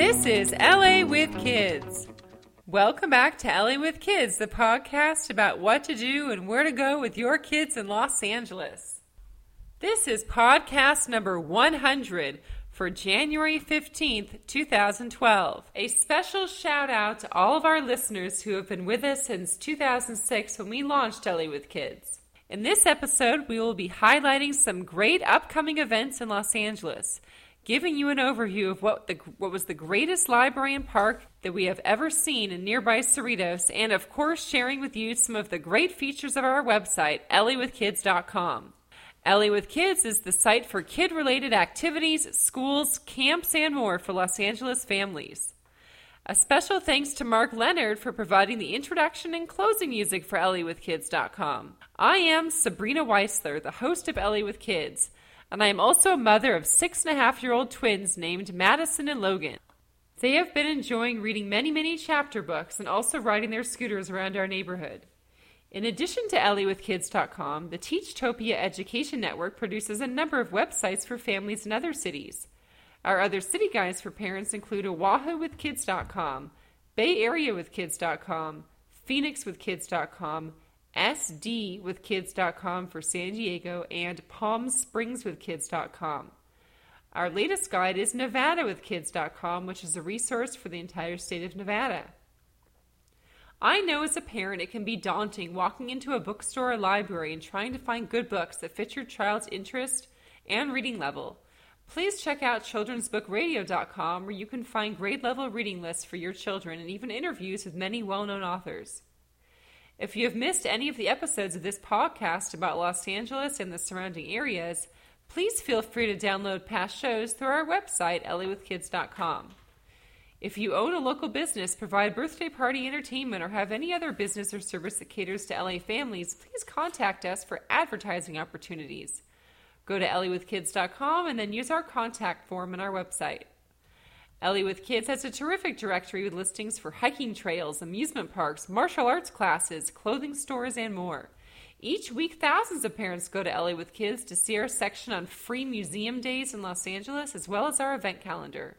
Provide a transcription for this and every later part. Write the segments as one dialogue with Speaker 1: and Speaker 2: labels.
Speaker 1: This is LA with Kids. Welcome back to LA with Kids, the podcast about what to do and where to go with your kids in Los Angeles. This is podcast number 100 for January 15th, 2012. A special shout out to all of our listeners who have been with us since 2006 when we launched LA with Kids. In this episode, we will be highlighting some great upcoming events in Los Angeles giving you an overview of what the what was the greatest library and park that we have ever seen in nearby Cerritos, and of course sharing with you some of the great features of our website, LAwithKids.com. LA with Kids is the site for kid-related activities, schools, camps, and more for Los Angeles families. A special thanks to Mark Leonard for providing the introduction and closing music for LAwithKids.com. I am Sabrina Weisler, the host of LA with Kids and I am also a mother of six and a half year old twins named Madison and Logan. They have been enjoying reading many, many chapter books and also riding their scooters around our neighborhood. In addition to LAwithKids.com, the Teachtopia Education Network produces a number of websites for families in other cities. Our other city guides for parents include OahuWithKids.com, BayAreaWithKids.com, PhoenixWithKids.com, SDWithKids.com for San Diego, and PalmSpringsWithKids.com. Our latest guide is NevadaWithKids.com, which is a resource for the entire state of Nevada. I know as a parent it can be daunting walking into a bookstore or library and trying to find good books that fit your child's interest and reading level. Please check out children'sbookradio.com where you can find grade level reading lists for your children and even interviews with many well known authors. If you have missed any of the episodes of this podcast about Los Angeles and the surrounding areas, please feel free to download past shows through our website, LAwithKids.com. If you own a local business, provide birthday party entertainment, or have any other business or service that caters to LA families, please contact us for advertising opportunities. Go to LAwithKids.com and then use our contact form on our website. LA with Kids has a terrific directory with listings for hiking trails, amusement parks, martial arts classes, clothing stores, and more. Each week, thousands of parents go to LA with Kids to see our section on free museum days in Los Angeles, as well as our event calendar.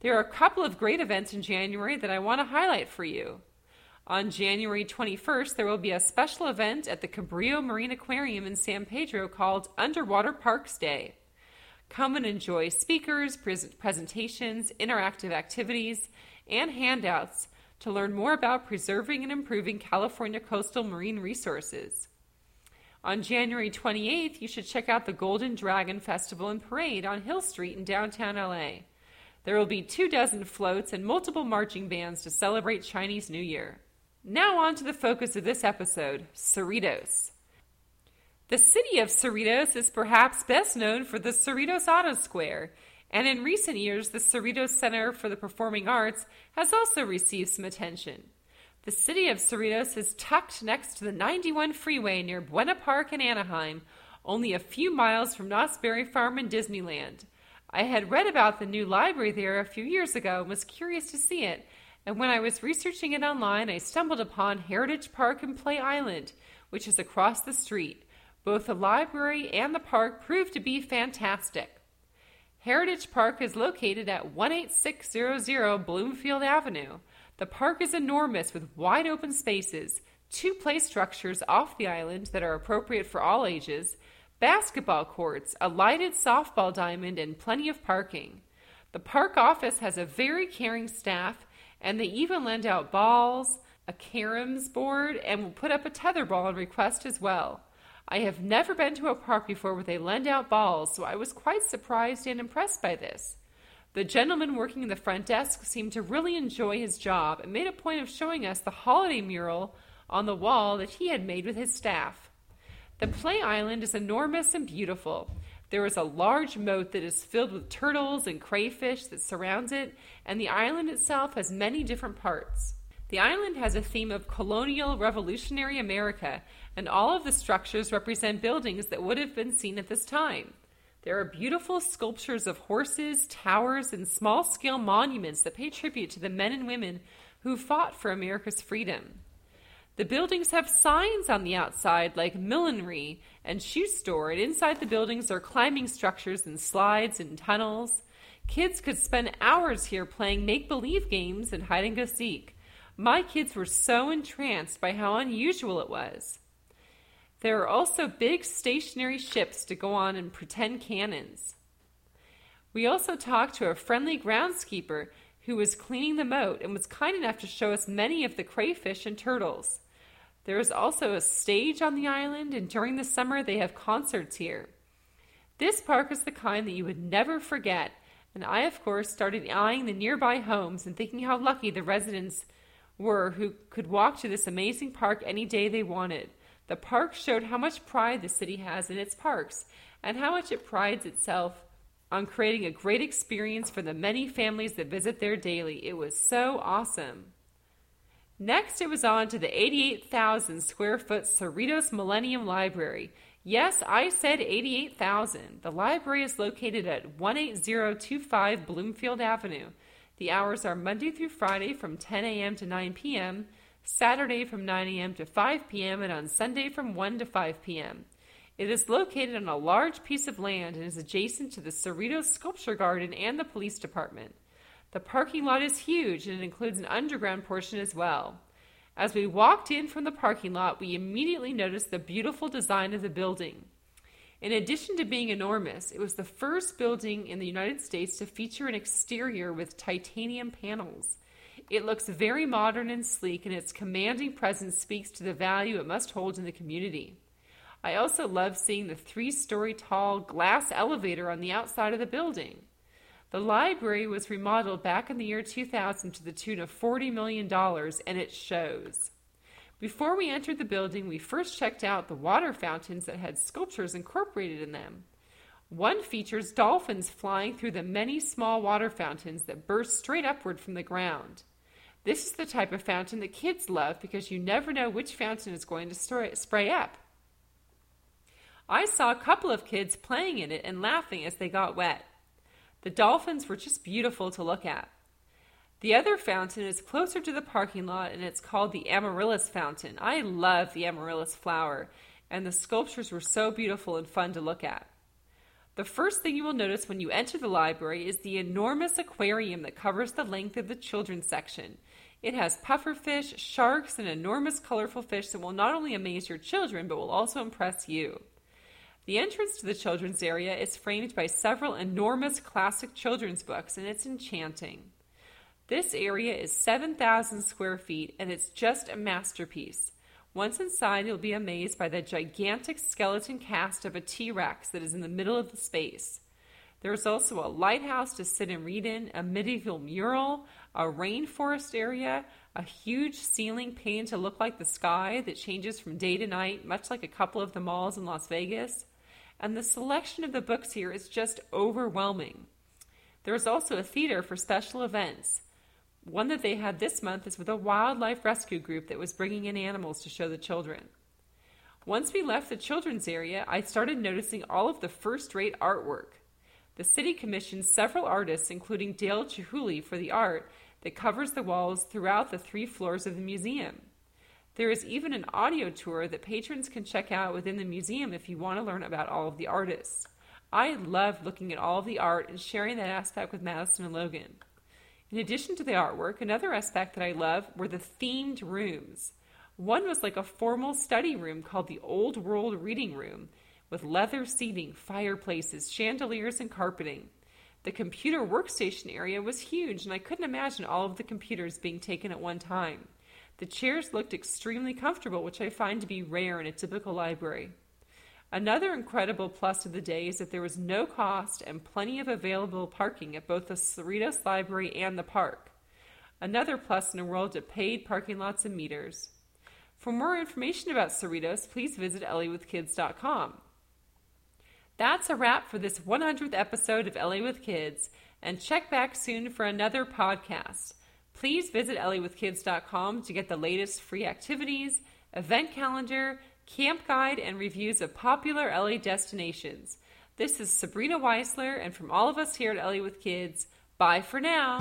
Speaker 1: There are a couple of great events in January that I want to highlight for you. On January 21st, there will be a special event at the Cabrillo Marine Aquarium in San Pedro called Underwater Parks Day. Come and enjoy speakers, presentations, interactive activities, and handouts to learn more about preserving and improving California coastal marine resources. On January 28th, you should check out the Golden Dragon Festival and Parade on Hill Street in downtown LA. There will be two dozen floats and multiple marching bands to celebrate Chinese New Year. Now, on to the focus of this episode Cerritos. The city of Cerritos is perhaps best known for the Cerritos Auto Square, and in recent years, the Cerritos Center for the Performing Arts has also received some attention. The city of Cerritos is tucked next to the 91 freeway near Buena Park in Anaheim, only a few miles from Knott's Berry Farm and Disneyland. I had read about the new library there a few years ago and was curious to see it, and when I was researching it online, I stumbled upon Heritage Park and Play Island, which is across the street. Both the library and the park proved to be fantastic. Heritage Park is located at 18600 Bloomfield Avenue. The park is enormous with wide open spaces, two play structures off the island that are appropriate for all ages, basketball courts, a lighted softball diamond, and plenty of parking. The park office has a very caring staff, and they even lend out balls, a caroms board, and will put up a tetherball on request as well. I have never been to a park before where they lend out balls, so I was quite surprised and impressed by this. The gentleman working in the front desk seemed to really enjoy his job and made a point of showing us the holiday mural on the wall that he had made with his staff. The play island is enormous and beautiful. There is a large moat that is filled with turtles and crayfish that surrounds it, and the island itself has many different parts. The island has a theme of colonial revolutionary America and all of the structures represent buildings that would have been seen at this time. There are beautiful sculptures of horses, towers, and small scale monuments that pay tribute to the men and women who fought for America's freedom. The buildings have signs on the outside like millinery and shoe store, and inside the buildings are climbing structures and slides and tunnels. Kids could spend hours here playing make believe games and hide and go seek. My kids were so entranced by how unusual it was. There are also big stationary ships to go on and pretend cannons. We also talked to a friendly groundskeeper who was cleaning the moat and was kind enough to show us many of the crayfish and turtles. There is also a stage on the island, and during the summer they have concerts here. This park is the kind that you would never forget, and I, of course, started eyeing the nearby homes and thinking how lucky the residents were who could walk to this amazing park any day they wanted. The park showed how much pride the city has in its parks and how much it prides itself on creating a great experience for the many families that visit there daily. It was so awesome. Next, it was on to the 88,000 square foot Cerritos Millennium Library. Yes, I said 88,000. The library is located at 18025 Bloomfield Avenue. The hours are Monday through Friday from 10 a.m. to 9 p.m., Saturday from 9 a.m. to 5 p.m., and on Sunday from 1 to 5 p.m. It is located on a large piece of land and is adjacent to the Cerritos Sculpture Garden and the police department. The parking lot is huge and it includes an underground portion as well. As we walked in from the parking lot, we immediately noticed the beautiful design of the building. In addition to being enormous, it was the first building in the United States to feature an exterior with titanium panels. It looks very modern and sleek, and its commanding presence speaks to the value it must hold in the community. I also love seeing the three story tall glass elevator on the outside of the building. The library was remodeled back in the year 2000 to the tune of $40 million, and it shows. Before we entered the building, we first checked out the water fountains that had sculptures incorporated in them. One features dolphins flying through the many small water fountains that burst straight upward from the ground. This is the type of fountain that kids love because you never know which fountain is going to spray up. I saw a couple of kids playing in it and laughing as they got wet. The dolphins were just beautiful to look at. The other fountain is closer to the parking lot and it's called the Amaryllis Fountain. I love the amaryllis flower, and the sculptures were so beautiful and fun to look at. The first thing you will notice when you enter the library is the enormous aquarium that covers the length of the children's section. It has pufferfish, sharks, and enormous colorful fish that will not only amaze your children but will also impress you. The entrance to the children's area is framed by several enormous classic children's books, and it's enchanting. This area is 7,000 square feet, and it's just a masterpiece. Once inside, you'll be amazed by the gigantic skeleton cast of a T Rex that is in the middle of the space. There's also a lighthouse to sit and read in, a medieval mural, a rainforest area, a huge ceiling painted to look like the sky that changes from day to night, much like a couple of the malls in Las Vegas, and the selection of the books here is just overwhelming. There is also a theater for special events. One that they had this month is with a wildlife rescue group that was bringing in animals to show the children. Once we left the children's area, I started noticing all of the first rate artwork. The city commissioned several artists, including Dale Chihuly, for the art that covers the walls throughout the three floors of the museum. There is even an audio tour that patrons can check out within the museum if you want to learn about all of the artists. I love looking at all of the art and sharing that aspect with Madison and Logan. In addition to the artwork, another aspect that I love were the themed rooms. One was like a formal study room called the Old World Reading Room, with leather seating, fireplaces, chandeliers, and carpeting. The computer workstation area was huge, and I couldn't imagine all of the computers being taken at one time. The chairs looked extremely comfortable, which I find to be rare in a typical library. Another incredible plus of the day is that there was no cost and plenty of available parking at both the Cerritos Library and the park. Another plus in a world of paid parking lots and meters. For more information about Cerritos, please visit LAwithkids.com. That's a wrap for this 100th episode of LA with Kids, and check back soon for another podcast. Please visit LAwithkids.com to get the latest free activities, event calendar, camp guide, and reviews of popular LA destinations. This is Sabrina Weisler, and from all of us here at LA with Kids, bye for now.